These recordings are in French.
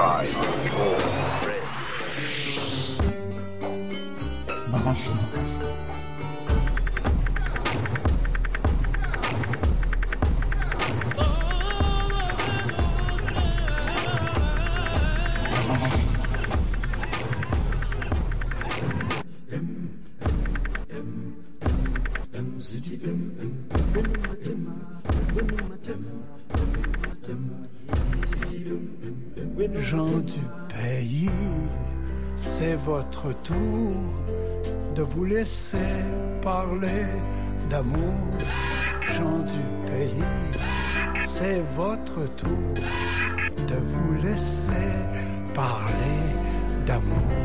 tried before. Barrage. De vous laisser parler d'amour. Gens du pays, c'est votre tour de vous laisser parler d'amour.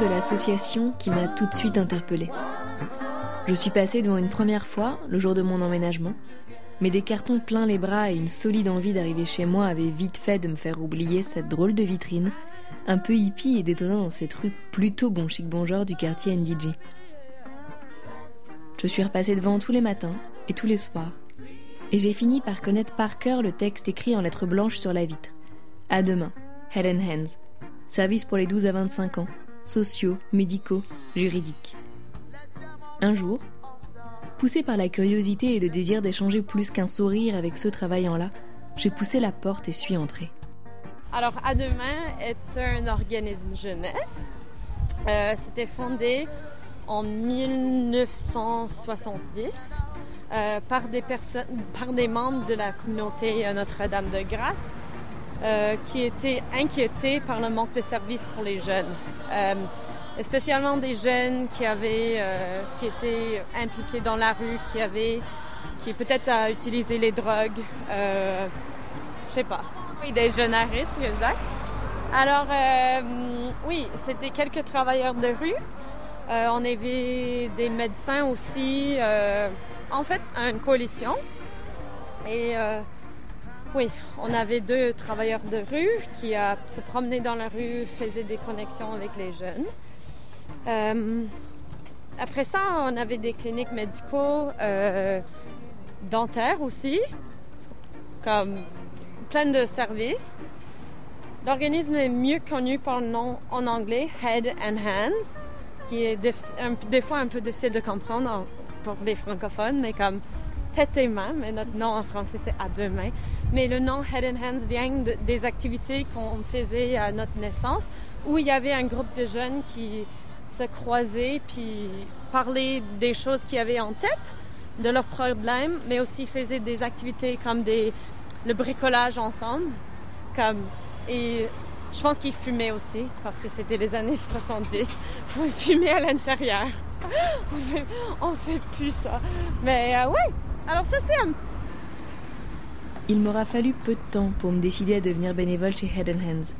De l'association qui m'a tout de suite interpellée. Je suis passée devant une première fois, le jour de mon emménagement, mais des cartons plein les bras et une solide envie d'arriver chez moi avaient vite fait de me faire oublier cette drôle de vitrine, un peu hippie et détonnant dans cette rue plutôt bon chic bon du quartier NDG. Je suis repassée devant tous les matins et tous les soirs, et j'ai fini par connaître par cœur le texte écrit en lettres blanches sur la vitre. À demain, Head and Hands. Service pour les 12 à 25 ans, sociaux, médicaux, juridiques. Un jour, poussée par la curiosité et le désir d'échanger plus qu'un sourire avec ceux travaillant là, j'ai poussé la porte et suis entrée. Alors, À Demain est un organisme jeunesse. Euh, C'était fondé en 1970 euh, par, des par des membres de la communauté Notre-Dame de Grâce euh, qui étaient inquiétés par le manque de services pour les jeunes. Euh, spécialement des jeunes qui avaient, euh, qui étaient impliqués dans la rue, qui avaient, qui peut-être à utiliser les drogues, euh, je sais pas. Oui, des jeunes à risque, exact. Alors, euh, oui, c'était quelques travailleurs de rue. On avait des médecins aussi. en fait, une coalition. Et oui, on avait deux travailleurs de rue qui euh, se promenaient dans la rue, faisaient des connexions avec les jeunes. Euh, après ça, on avait des cliniques médicaux, euh, dentaires aussi, comme plein de services. L'organisme est mieux connu par le nom en anglais Head and Hands, qui est dif- un- des fois un peu difficile de comprendre en- pour les francophones, mais comme tête et main, mais notre nom en français c'est à deux mains. Mais le nom Head and Hands vient de- des activités qu'on faisait à notre naissance, où il y avait un groupe de jeunes qui se croisaient puis parlaient des choses qu'ils avaient en tête, de leurs problèmes, mais aussi faisaient des activités comme le bricolage ensemble. Comme, et je pense qu'ils fumaient aussi, parce que c'était les années 70. Il faut fumer à l'intérieur. on, fait, fait plus ça. Mais euh, ouais, alors ça c'est un Il m'aura fallu peu de temps pour me décider à devenir bénévole chez Head and Hands.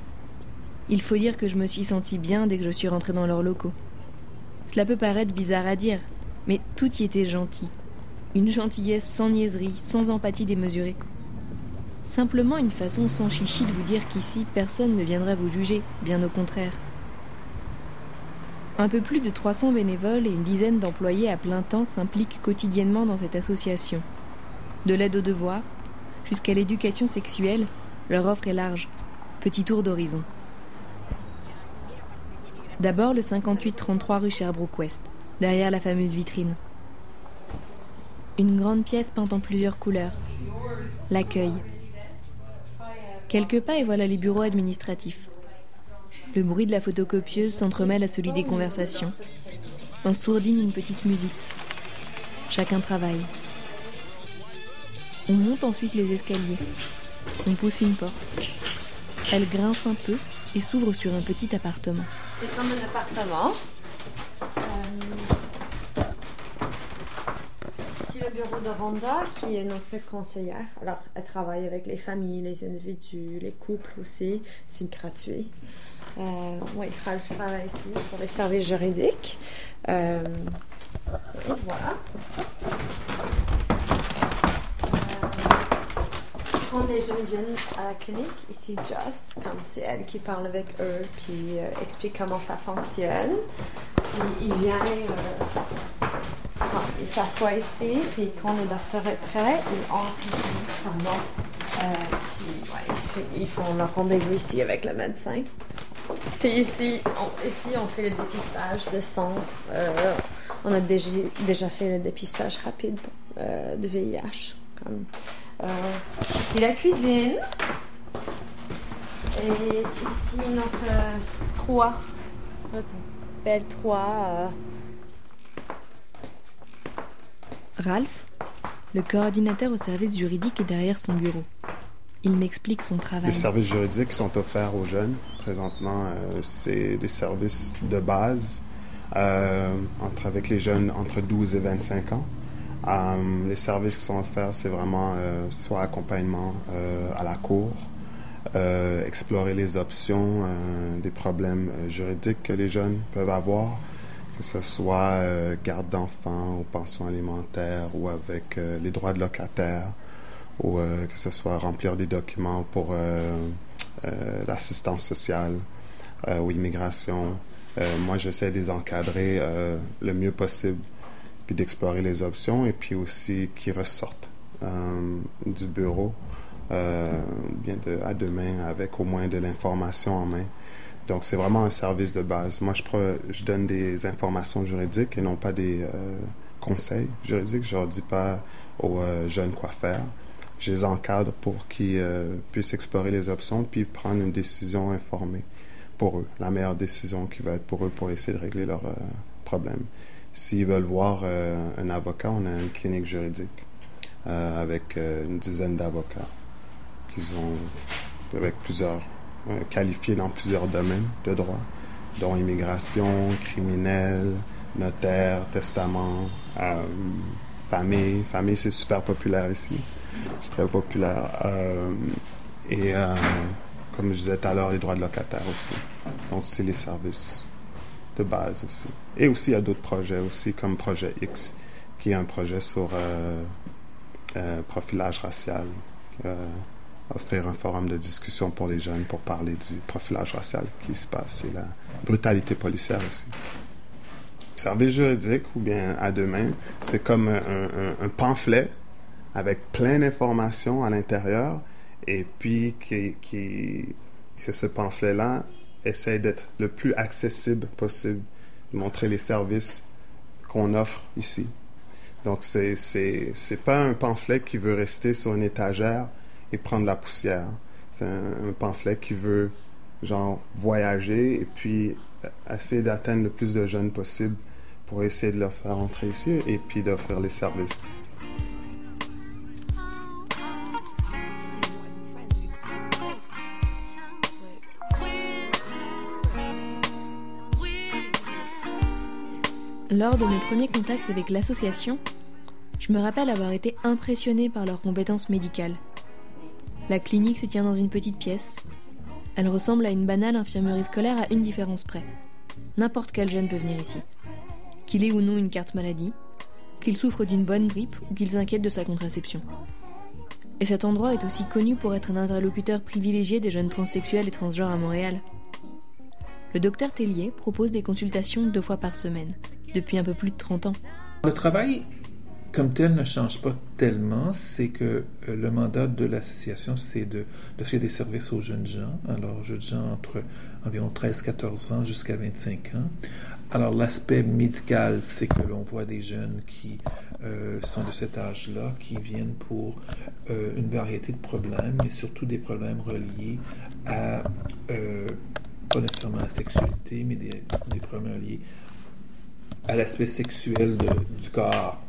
Il faut dire que je me suis sentie bien dès que je suis rentrée dans leurs locaux. Cela peut paraître bizarre à dire, mais tout y était gentil. Une gentillesse sans niaiserie, sans empathie démesurée. Simplement une façon sans chichi de vous dire qu'ici personne ne viendra vous juger, bien au contraire. Un peu plus de 300 bénévoles et une dizaine d'employés à plein temps s'impliquent quotidiennement dans cette association. De l'aide aux devoirs, jusqu'à l'éducation sexuelle, leur offre est large. Petit tour d'horizon. D'abord le 58-33 rue Sherbrooke-Ouest, derrière la fameuse vitrine. Une grande pièce peinte en plusieurs couleurs. L'accueil. Quelques pas et voilà les bureaux administratifs. Le bruit de la photocopieuse s'entremêle à celui des conversations. En sourdine une petite musique. Chacun travaille. On monte ensuite les escaliers. On pousse une porte. Elle grince un peu et s'ouvre sur un petit appartement. C'est comme un appartement. Euh, le bureau de Rhonda, qui est notre conseillère. Alors, elle travaille avec les familles, les individus, les couples aussi. C'est gratuit. Euh, oui, Ralph travaille ici pour les services juridiques. Euh, voilà. Euh, quand les jeunes viennent à la clinique, ici Just, comme c'est elle qui parle avec eux, puis euh, explique comment ça fonctionne. Puis il vient, euh, quand il s'assoit ici, puis quand le docteur est prêt, il enregistre son nom. Euh, puis ouais, ils font leur rendez-vous ici avec le médecin. Ici, on, ici, on fait le dépistage de sang. Euh, on a déjà, fait le dépistage rapide euh, de VIH. Euh, ici la cuisine. Et ici notre 3. Notre belle 3. Ralph, le coordinateur au service juridique, est derrière son bureau. Il m'explique son Les travail. services juridiques qui sont offerts aux jeunes, présentement, euh, c'est des services de base euh, entre, avec les jeunes entre 12 et 25 ans. Euh, les services qui sont offerts, c'est vraiment soit accompagnement à la cour, explorer les options des problèmes juridiques que les jeunes peuvent avoir, que ce soit garde d'enfants ou pension alimentaire ou avec les droits de locataire ou euh, que ce soit remplir des documents pour euh, euh, l'assistance sociale ou immigration. Moi, j'essaie de les encadrer le mieux possible, puis d'explorer les options et puis aussi qu'ils ressortent du bureau bien à demain avec au moins de l'information en main. Donc, c'est vraiment un service de base. Moi, je, je donne des informations juridiques et non pas des conseils juridiques. Je leur dis pas aux jeunes quoi faire. Je les encadre pour qu'ils euh, puissent explorer les options puis prendre une décision informée pour eux, la meilleure décision qui va être pour eux pour essayer de régler leurs euh, problèmes. S'ils veulent voir euh, un avocat, on a une clinique juridique euh, avec une dizaine d'avocats qui sont avec plusieurs qualifiés dans plusieurs domaines de droit, dont immigration, criminel, notaire, testament, famille. Famille, c'est super populaire ici. C'est très populaire. Euh, et euh, comme je disais tout à l'heure, les droits de locataire aussi. Donc, c'est les services de base aussi. Et aussi, il y a d'autres projets aussi, comme Projet X, qui est un projet sur euh, euh, profilage racial. offrir un forum de discussion pour les jeunes pour parler du profilage racial qui se passe et la brutalité policière aussi. Service juridique ou bien à deux mains, c'est comme un- un pamphlet avec plein d'informations à l'intérieur et puis que ce pamphlet-là essaie d'être le plus accessible possible, de montrer les services qu'on offre ici. Donc, c'est, c'est, c'est pas un pamphlet qui veut rester sur une étagère et prendre la poussière. C'est un, un pamphlet qui veut, genre, voyager et puis essayer d'atteindre le plus de jeunes possible pour essayer de leur faire entrer ici et puis d'offrir les services. Lors de mes premiers contacts avec l'association, je me rappelle avoir été impressionnée par leurs compétences médicales. La clinique se tient dans une petite pièce. Elle ressemble à une banale infirmerie scolaire à une différence près. N'importe quel jeune peut venir ici. Qu'il ait ou non une carte maladie, qu'il souffre d'une bonne grippe ou qu'il s'inquiète de sa contraception. Et cet endroit est aussi connu pour être un interlocuteur privilégié des jeunes transsexuels et transgenres à Montréal. Le docteur Tellier propose des consultations deux fois par semaine, depuis un peu plus de 30 ans. Le travail comme tel ne change pas tellement, c'est que euh, le mandat de l'association, c'est de d'offrir des services aux jeunes gens, alors jeunes gens entre environ 13-14 ans jusqu'à 25 ans. Alors l'aspect médical, c'est que l'on voit des jeunes qui euh, sont de cet âge-là, qui viennent pour euh, une variété de problèmes, mais surtout des problèmes reliés à, pas nécessairement à la sexualité, mais des, des problèmes liés à l'aspect sexuel du corps,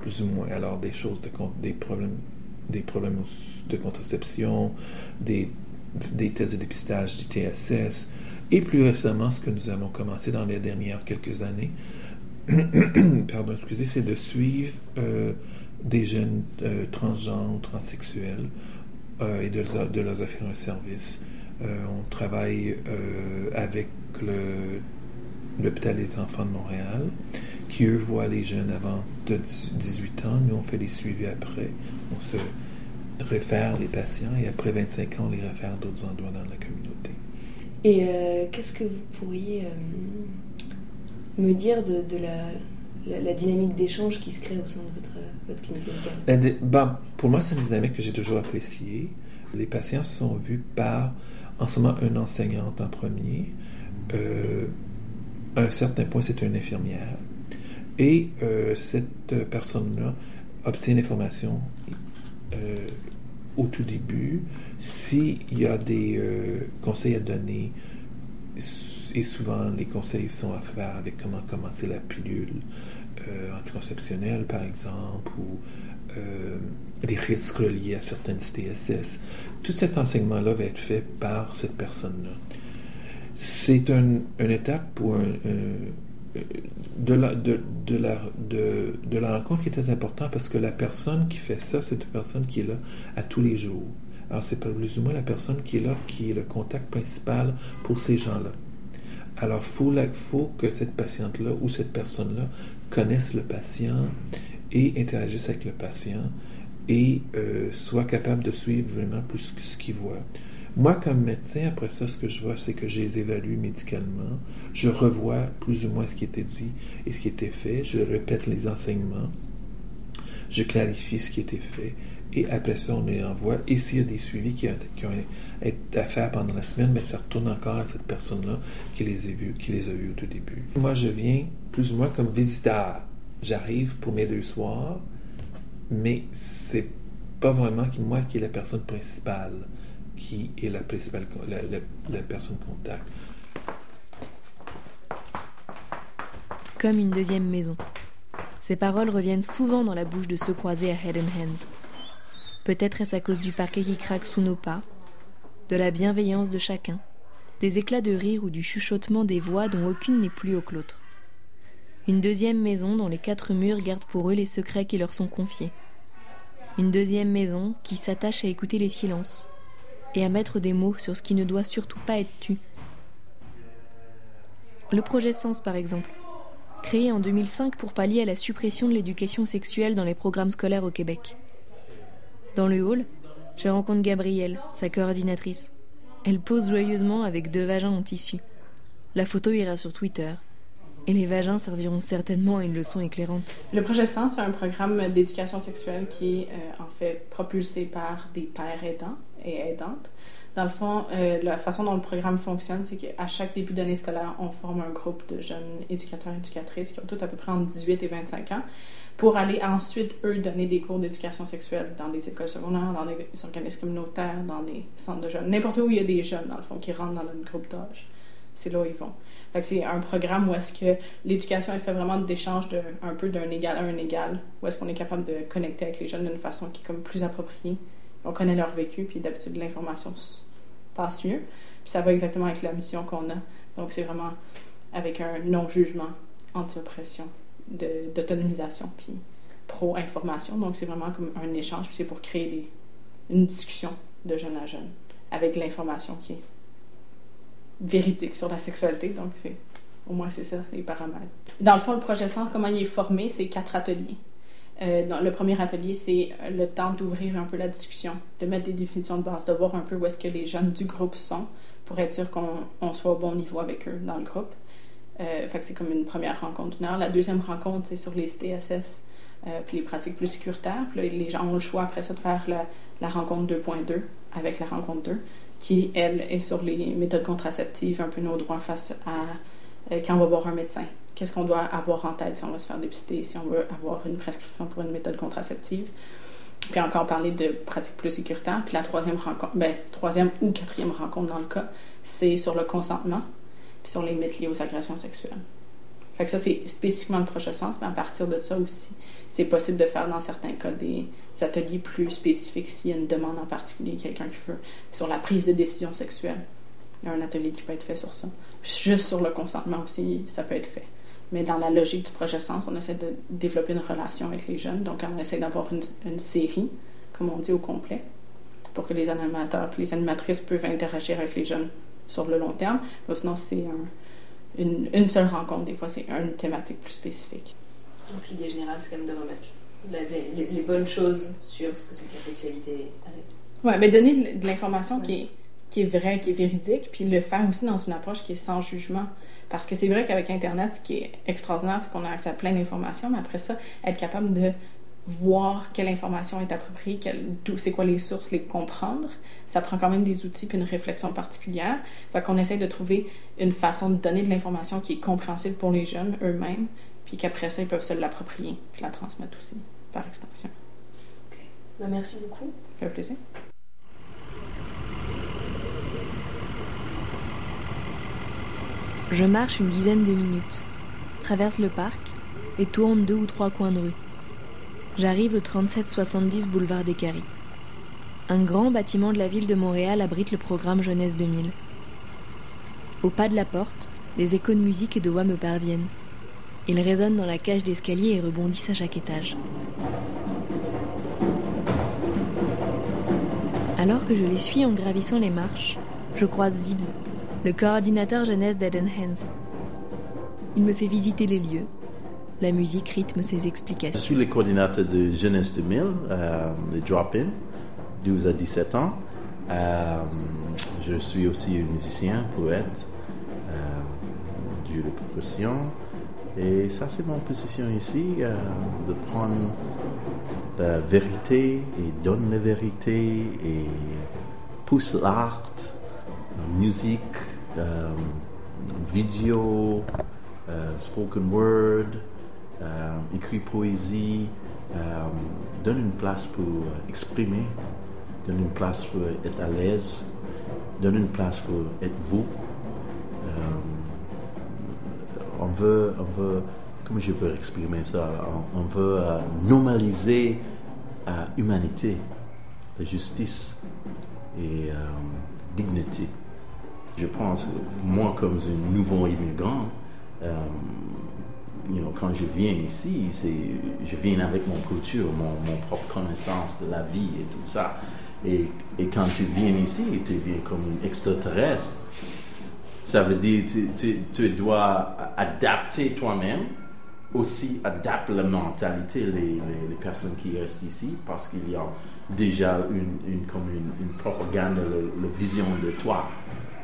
plus ou moins. Alors, des choses, de, des problèmes, des problèmes de contraception, des, tests de dépistage du TSS, et plus récemment, ce que nous avons commencé dans les dernières quelques années, pardon, excusez, c'est de suivre euh, des jeunes euh, transgenres ou transsexuels euh, et de, de leur offrir un service. Euh, on travaille avec le- l'hôpital des enfants de Montréal, qui eux voient les jeunes avant de 10 18 ans. Nous, on fait les suivis après. On se réfère les patients et après 25 ans, on les réfère à d'autres endroits dans la communauté. Et euh, qu'est-ce que vous pourriez euh, me dire de, de la, la- la dynamique d'échange qui se crée au sein de votre, votre clinique médicale? Dé- ben, pour moi, c'est une dynamique que j'ai toujours appréciée. Les patients sont vus par, en ce moment, une enseignante en premier. Euh, à un certain point, c'est une infirmière. Et euh, cette personne-là obtient l'information euh, au tout début. S'il y a des euh, conseils à donner, et souvent les conseils sont à faire avec comment commencer la pilule anticonceptionnelle, par exemple, ou des risques liés à certaines TSS. Tout cet enseignement-là va être fait par cette personne-là. C'est un- une étape de, la, rencontre qui est très important parce que la personne qui fait ça, c'est une personne qui est là à tous les jours. Alors, c'est plus ou moins la personne qui est là qui est le contact principal pour ces gens-là. Alors, il faut, que cette patiente-là ou cette personne-là connaisse le patient et interagisse avec le patient et euh, soit capable de suivre vraiment plus ce qu'il voit. Moi, comme médecin, après ça, ce que je vois, c'est que je les médicalement. Je revois plus ou moins ce qui était dit et ce qui était fait. Je répète les enseignements. Je clarifie ce qui était fait. Et après ça, on les envoie. Et s'il y a des suivis qui, ont- été à faire pendant la semaine, mais ça retourne encore à cette personne-là qui les a vus, qui les a vus au tout début. Moi, je viens plus ou moins comme visiteur. J'arrive pour mes deux soirs, mais c'est pas vraiment moi qui est la personne principale, qui est la personne contact. Comme une deuxième maison. Ces paroles reviennent souvent dans la bouche de ceux croisés à Head and Hands. Peut-être est-ce à cause du parquet qui craque sous nos pas, de la bienveillance de chacun, des éclats de rire ou du chuchotement des voix dont aucune n'est plus que l'autre. Une deuxième maison dont les quatre murs gardent pour eux les secrets qui leur sont confiés. Une deuxième maison qui s'attache à écouter les silences et à mettre des mots sur ce qui ne doit surtout pas être tu. Le projet Sens, par exemple, créé en 2005 pour pallier à la suppression de l'éducation sexuelle dans les programmes scolaires au Québec. Dans le hall, je rencontre Gabrielle, sa coordinatrice. Elle pose joyeusement avec deux vagins en tissu. La photo ira sur Twitter. Et les vagins serviront certainement à une leçon éclairante. Le projet Sens, c'est un programme d'éducation sexuelle qui est euh, en fait propulsé par des pères aidants et aidantes. Dans le fond, euh, la façon dont le programme fonctionne, c'est qu'à chaque début d'année scolaire, on forme un groupe de jeunes éducateurs et éducatrices qui ont tous à peu près entre 18 et 25 ans pour aller ensuite, eux, donner des cours d'éducation sexuelle dans des écoles secondaires, dans des organismes communautaires, dans des centres de jeunes. N'importe où il y a des jeunes, dans le fond, qui rentrent dans notre groupe d'âge. C'est là où ils vont. Fait c'est un programme où est-ce que l'éducation est fait vraiment d'échange un peu d'un égal à un égal, où est-ce qu'on est capable de connecter avec les jeunes d'une façon qui est comme plus appropriée. On connaît leur vécu, puis d'habitude l'information passe mieux. Puis ça va exactement avec la mission qu'on a. Donc c'est vraiment avec un non-jugement, anti-oppression, d'autonomisation, puis pro-information. Donc c'est vraiment comme un échange, puis c'est pour créer une discussion de jeune à jeune avec l'information qui est véridique sur la sexualité. Donc, c'est au moins c'est ça, les paramètres. Dans le fond, le projet Sens, comment il est formé, c'est quatre ateliers. Euh, le premier atelier, c'est le temps d'ouvrir un peu la discussion, de mettre des définitions de base, de voir un peu où est-ce que les jeunes du groupe sont pour être sûr qu'on on soit au bon niveau avec eux dans le groupe. Euh, c'est comme une première rencontre d'une heure. La deuxième rencontre, c'est sur les TSS euh, puis les pratiques plus sécuritaires. Les gens ont le choix après ça de faire la, la rencontre 2.2 avec la rencontre 2 qui, elle, est sur les méthodes contraceptives, un peu nos droits face à euh, quand on va voir un médecin. Qu'est-ce qu'on doit avoir en tête si on va se faire dépister, si on veut avoir une prescription pour une méthode contraceptive. Puis encore parler de pratiques plus sécuritaires. Puis la troisième rencontre, ben, troisième ou quatrième rencontre dans le cas, c'est sur le consentement, puis sur les mythes liés aux agressions sexuelles. Fait que ça, c'est spécifiquement le prochain sens, mais à partir de ça aussi, c'est possible de faire dans certains cas des ateliers plus spécifiques s'il y a une demande en particulier, quelqu'un qui veut, sur la prise de décision sexuelle. Il y a un atelier qui peut être fait sur ça. Juste sur le consentement aussi, ça peut être fait. Mais dans la logique du projet Sens, on essaie de développer une relation avec les jeunes. Donc, on essaie d'avoir une, une série, comme on dit, au complet, pour que les animateurs et les animatrices peuvent interagir avec les jeunes sur le long terme. Mais sinon, c'est un- une, une seule rencontre. Des fois, c'est une thématique plus spécifique. Donc l'idée générale, c'est quand même de remettre la- les, bonnes choses sur ce que c'est que la sexualité. avec. Ouais, mais donner de, de l'information qui, est, qui est vraie, qui est véridique, puis le faire aussi dans une approche qui est sans jugement. Parce que c'est vrai qu'avec Internet, ce qui est extraordinaire, c'est qu'on a accès à plein d'informations, mais après ça, être capable de voir quelle information est appropriée, c'est quoi les sources, les comprendre, ça prend quand même des outils puis une réflexion particulière. Fait qu'on essaie de trouver une façon de donner de l'information qui est compréhensible pour les jeunes eux-mêmes, puis qu'après ça, ils peuvent se l'approprier, puis la transmettre aussi, par extension. Bah, merci beaucoup. Ça fait plaisir. Je marche une dizaine de minutes, traverse le parc et tourne deux ou trois coins de rue. J'arrive au 3770 boulevard des Carrés. Un grand bâtiment de la ville de Montréal abrite le programme Jeunesse 2000. Au pas de la porte, des échos de musique et de voix me parviennent. Ils résonnent dans la cage d'escalier et rebondissent à chaque étage. Alors que je les suis en gravissant les marches, je croise Zibs, le coordinateur jeunesse d'Eden Hands. Il me fait visiter les lieux. La musique rythme ses Je explications. suis le coordinateur de Jeunesse 2000, euh, les Drop-In, 12 à 17 ans. Euh, je suis aussi un musicien, poète, euh, de percussion. Et ça, c'est mon position ici, euh, de prendre la vérité et donne la vérité et pousse l'art, la musique, vidéo, euh, spoken word, euh, écrit poésie, euh, donne une place pour euh, exprimer, donne une place pour être à l'aise, donne une place pour être vous. Euh, on veut, on veut, comment je peux exprimer ça? On, veut euh, normaliser la humanité, la justice et euh, dignité. Je pense, moi comme un nouveau immigrant, euh, you know, quand je viens ici, je viens avec mon culture, mon, propre connaissance de la vie et tout ça. Et, et quand tu viens ici, tu viens comme un extraterrestre. Ça veut dire tu, tu, dois adapter toi-même, aussi adapter la mentalité, les, les, personnes qui restent ici, parce qu'il y a déjà une, une, comme une, une propagande, la vision de toi,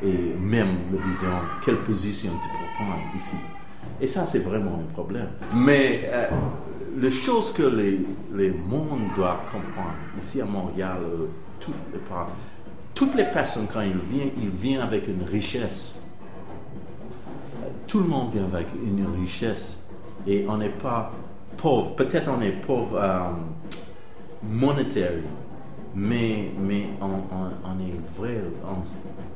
et même la vision, quelle position tu peux prendre ici. Et ça, c'est vraiment un problème. Mais euh, les choses que les, les mondes doivent comprendre, ici à Montréal, euh, par- toutes les personnes, quand ils viennent, ils viennent avec une richesse. Tout le monde vient avec une richesse. Et on n'est pas pauvre. Peut-être on est pauvre euh, monétaire, mais, mais on, on- est vrai,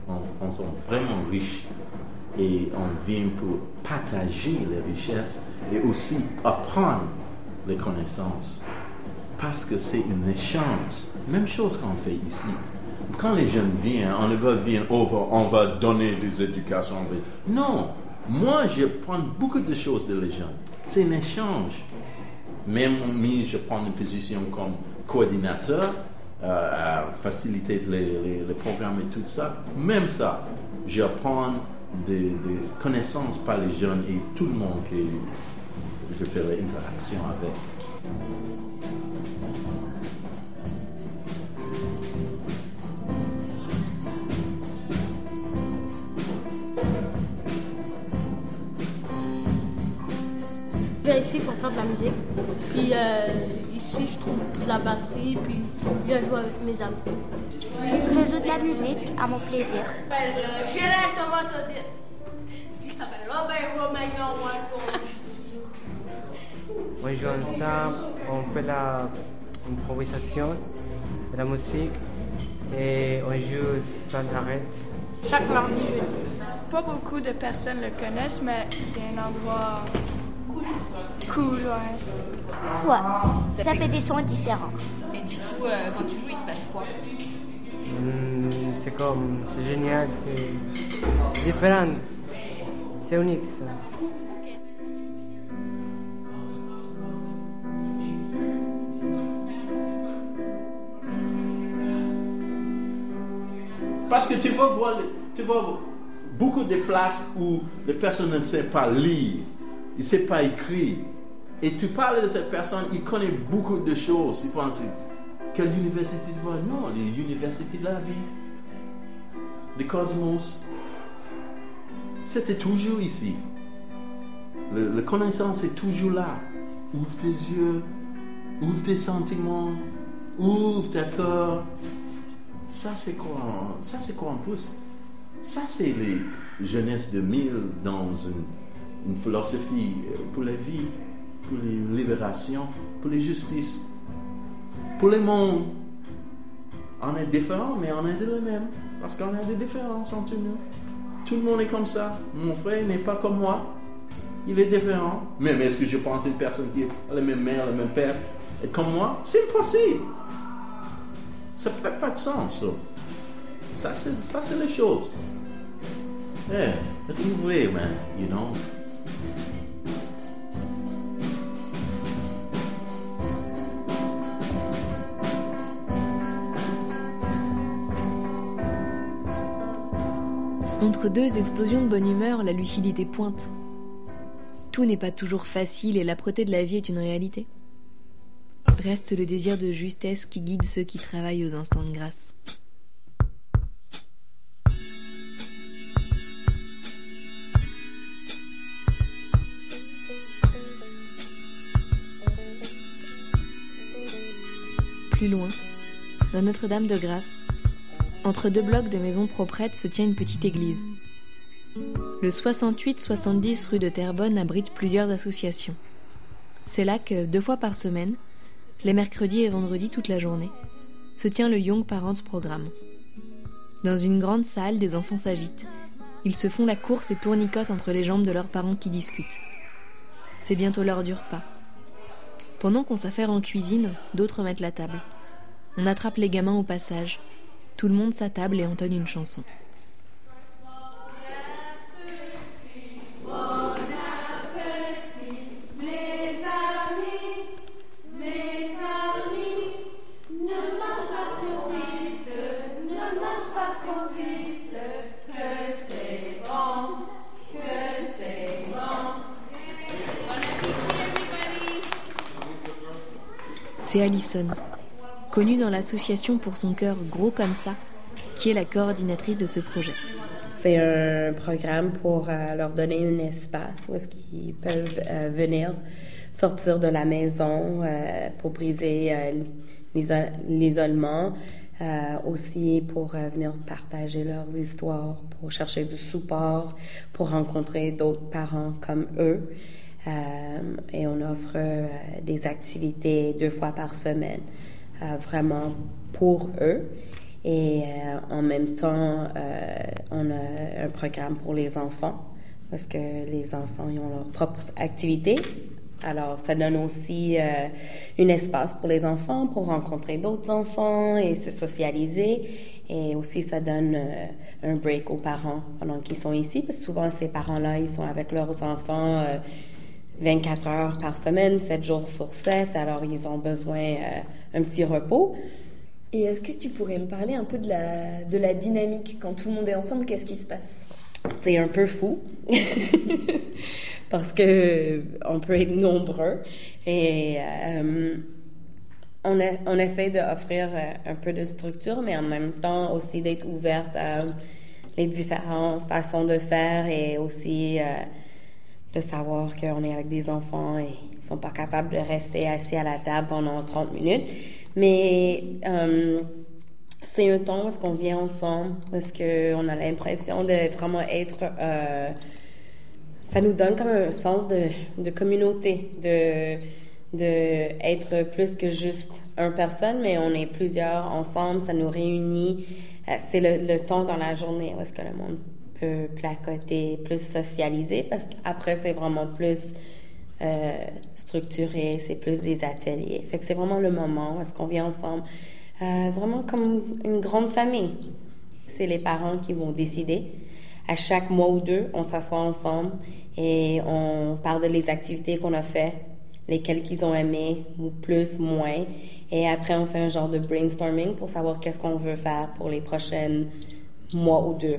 on, on, est vraiment riche et on vient pour partager les richesses et aussi apprendre les connaissances. Parce que c'est un échange. Même chose qu'on fait ici. Quand les jeunes viennent, on ne va venir, on va, on va donner des éducations. Non, moi je prends beaucoup de choses de les jeunes. C'est un échange. Même je prends une position comme coordinateur, euh, faciliter les programmes et tout ça. Même ça, j'apprends des, des connaissances par les jeunes et tout le monde que je fais l'interaction avec. Je viens ici pour faire de la musique. Puis euh, ici, je trouve de la batterie, puis je joue avec mes amis. Je joue de la musique à mon plaisir. Gérald Tomato Il s'appelle Robert Romagnon On joue ensemble, on fait la improvisation, de la musique et on joue sans arrêt. Chaque mardi, jeudi. Pas beaucoup de personnes le connaissent, mais il y a un endroit cool, ouais. Ouais, ça, fait... des sons différents. Et du coup, euh, quand tu joues, il se passe quoi hmm, C'est comme, c'est génial, c'est différent, c'est unique ça. Parce que tu vas voir, tu vois beaucoup de places où les personnes ne savent pas lire, ils ne savent pas écrire. Et tu parles de cette personne, il connaît beaucoup de choses. Il pense, quelle université tu vois Non, les universités de la vie, le cosmos. C'était toujours ici. Le, la connaissance est toujours là. Ouvre tes yeux, ouvre tes sentiments, ouvre ta cœur. Ça, c'est quoi? Ça, c'est quoi en plus? Ça, c'est les jeunesse de mille dans une, une philosophie pour la vie, pour les libérations, pour les justices, pour le monde. On est différents, mais on est de le même. Parce qu'on a des différences entre nous. Tout le monde est comme ça. Mon frère n'est pas comme moi. Il est différent. Même est-ce que je pense une personne qui a la même mère, le même père, est comme moi? C'est impossible. Ça ne fait pas de sens. Ça, c'est, ça, c'est les choses. Yeah, retrouver, man, you know. Entre deux explosions de bonne humeur, la lucidité pointe. Tout n'est pas toujours facile et l'âpreté de la vie est une réalité. Reste le désir de justesse qui guide ceux qui travaillent aux instants de grâce. Plus loin, dans Notre-Dame de Grâce, entre deux blocs de maisons proprettes se tient une petite église. Le 68-70 rue de Terrebonne abrite plusieurs associations. C'est là que, deux fois par semaine, les mercredis et vendredis toute la journée, se tient le Young Parents Programme. Dans une grande salle, des enfants s'agitent. Ils se font la course et tournicotent entre les jambes de leurs parents qui discutent. C'est bientôt l'heure du repas. Pendant qu'on s'affaire en cuisine, d'autres mettent la table. On attrape les gamins au passage. Tout le monde s'attable et entonne une chanson. C'est Alison, connue dans l'association pour son cœur gros comme ça, qui est la coordinatrice de ce projet. C'est un programme pour euh, leur donner un espace où est-ce qu'ils peuvent euh, venir sortir de la maison euh, pour briser l'isolement, aussi pour venir partager leurs histoires, pour chercher du support, pour rencontrer d'autres parents comme eux. Et on offre des activités deux fois par semaine, vraiment pour eux. Et en même temps, on a un programme pour les enfants, parce que les enfants ils ont leur propre activité. Alors, ça donne aussi un espace pour les enfants, pour rencontrer d'autres enfants et se socialiser. Et aussi, ça donne un break aux parents pendant qu'ils sont ici, parce que souvent, ces parents-là, ils sont avec leurs enfants 24 heures par semaine, 7 jours sur 7, alors ils ont besoin euh, un petit repos. Et est-ce que tu pourrais me parler un peu de la, de la dynamique quand tout le monde est ensemble Qu'est-ce qui se passe? C'est un peu fou. Parce que on peut être nombreux. Et euh, on, on essaie d'offrir euh, un peu de structure, mais en même temps aussi d'être ouverte à les différentes façons de faire et aussi de savoir qu'on est avec des enfants et sont pas capables de rester assis à la table pendant 30 minutes. Mais euh, c'est un temps où on vient ensemble, parce qu'on a l'impression de vraiment être... Euh, ça nous donne comme un sens de, communauté, de, de être plus que juste une personne, mais on est plusieurs ensemble, ça nous réunit. Euh, c'est le, le temps dans la journée où est-ce que le monde peu placoté, plus socialisé, parce qu'après, c'est vraiment plus euh, structuré, c'est plus des ateliers. Fait que c'est vraiment le moment est-ce qu'on vient ensemble, euh, vraiment comme une grande famille. C'est les parents qui vont décider. À chaque mois ou deux, on s'assoit ensemble et on parle de activités qu'on a fait, lesquelles qu'ils ont aimé, ou plus, moins. Et après, on fait un genre de brainstorming pour savoir qu'est-ce qu'on veut faire pour les prochaines mois ou deux.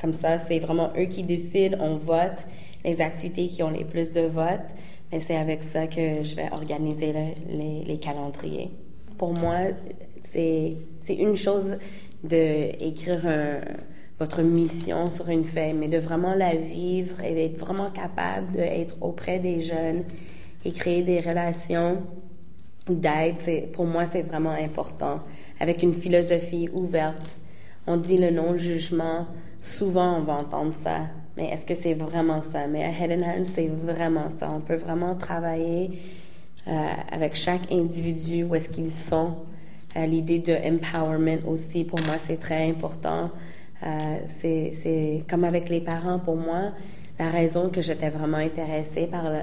Comme ça, c'est vraiment eux qui décident, on vote les activités qui ont les plus de votes. Et c'est avec ça que je vais organiser les, les, calendriers. Pour moi, c'est une chose d'écrire votre mission sur une feuille, mais de vraiment la vivre et d'être vraiment capable d'être auprès des jeunes et créer des relations d'aide. Pour moi, c'est vraiment important. Avec une philosophie ouverte, on dit le non-jugement. Souvent, on va entendre ça mais est-ce que c'est vraiment ça? Mais à Head and Hand, c'est vraiment ça. On peut vraiment travailler euh, avec chaque individu, où est-ce qu'ils sont. Euh, l'idée de empowerment aussi, pour moi, c'est très important. Euh, c'est comme avec les parents, pour moi, la raison que j'étais vraiment intéressée par le,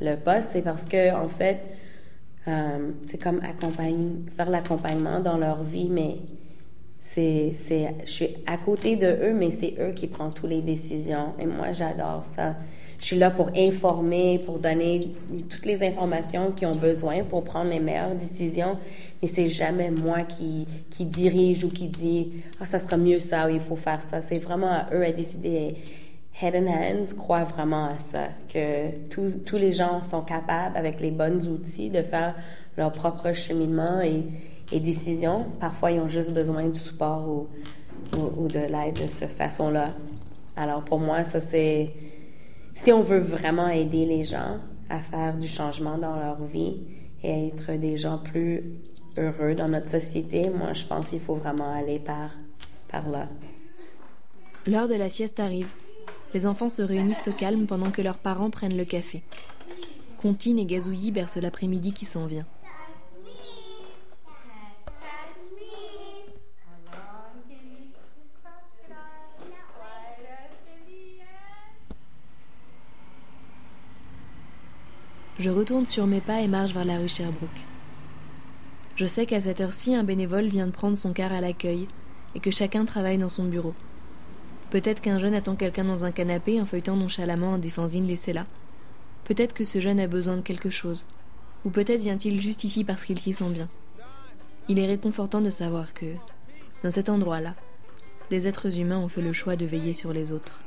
le poste, c'est parce que, en fait, c'est comme accompagner, faire l'accompagnement dans leur vie, mais c'est, c'est, je suis à côté de eux, mais c'est eux qui prennent toutes les décisions. Et moi, j'adore ça. Je suis là pour informer, pour donner toutes les informations qu'ils ont besoin pour prendre les meilleures décisions. Mais c'est jamais moi qui, qui dirige ou qui dit, ah, ça sera mieux ça ou il faut faire ça. C'est vraiment à eux à décider. Head and Hands croient vraiment à ça, que tous, tous les gens sont capables, avec les bons outils, de faire leur propre cheminement et décisions. Parfois, ils ont juste besoin du support ou, ou, de l'aide de cette façon-là. Alors, pour moi, ça, c'est. Si on veut vraiment aider les gens à faire du changement dans leur vie et être des gens plus heureux dans notre société, moi, je pense qu'il faut vraiment aller par, par là. L'heure de la sieste arrive. Les enfants se réunissent au calme pendant que leurs parents prennent le café. Contine et Gazouillis bercent l'après-midi qui s'en vient. Je retourne sur mes pas et marche vers la rue Sherbrooke. Je sais qu'à cette heure-ci, un bénévole vient de prendre son quart à l'accueil et que chacun travaille dans son bureau. Peut-être qu'un jeune attend quelqu'un dans un canapé en feuilletant nonchalamment un des fanzines laissé là. Peut-être que ce jeune a besoin de quelque chose. Ou peut-être vient-il juste ici parce qu'il s'y sent bien. Il est réconfortant de savoir que, dans cet endroit-là, des êtres humains ont fait le choix de veiller sur les autres.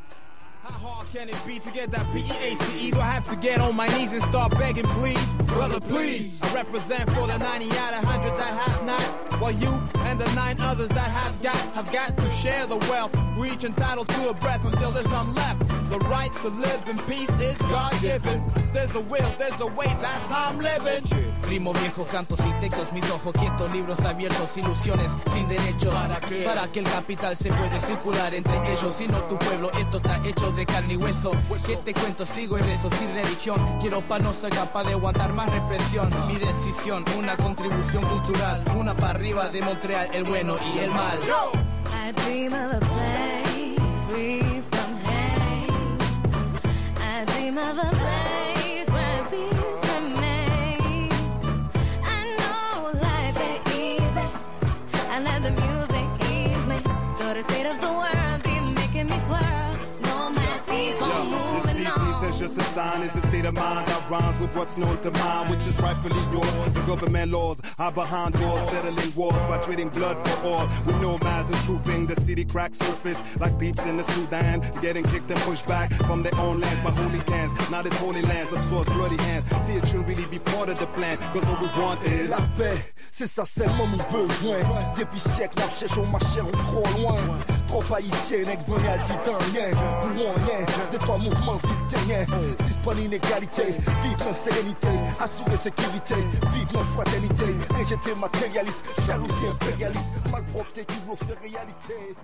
How hard can it be to get that P-E-A-C-E? Do I have to get on my knees and start begging, please? Brother, please. I represent for the 90 out of 100 that have not. While you and the nine others that have got, have got to share the wealth. We each entitled to a breath until there's none left. The right to live in peace is God-given. There's a will, there's a way, that's how I'm living. Primo viejo, cantos y textos, mis ojos quietos, libros abiertos, ilusiones sin derechos. ¿Para qué? Para que el capital se puede circular entre ellos y no tu pueblo. Esto está hecho de carne y hueso. Que te cuento, sigo en eso, sin religión. Quiero pa' no ser capaz de aguantar más represión. Mi decisión, una contribución cultural. Una para arriba de Montreal, social, el bueno y el mal. I dream of a place free from hate. I dream of a place where peace remains. I know life ain't easy. I let the music ease me. Though the state of the world be making me swirl. No mask, keep on moving on. It's just a sign, it's a state of mind that rhymes with what's known to mine, which is rightfully yours. The government laws are behind doors, settling wars by trading blood for all. With nomads and trooping the city crack surface like peeps in the Sudan, getting kicked and pushed back from their own lands by holy hands. Now this holy lands absorbs bloody hands. See it should really be part of the plan, cause all we want is la paix. C'est ça seulement mon besoin. Depuis siècles, la cherche au marché trop loin. Trop haïtien, nègre à rien. Pour rien, des trois mouvements victoriens. Suspendre l'inégalité, vivre dans sérénité, assurer sécurité, vivre dans fraternité. Injecter matérialiste, jalousie impérialiste, malpropreté qui vous fait réalité.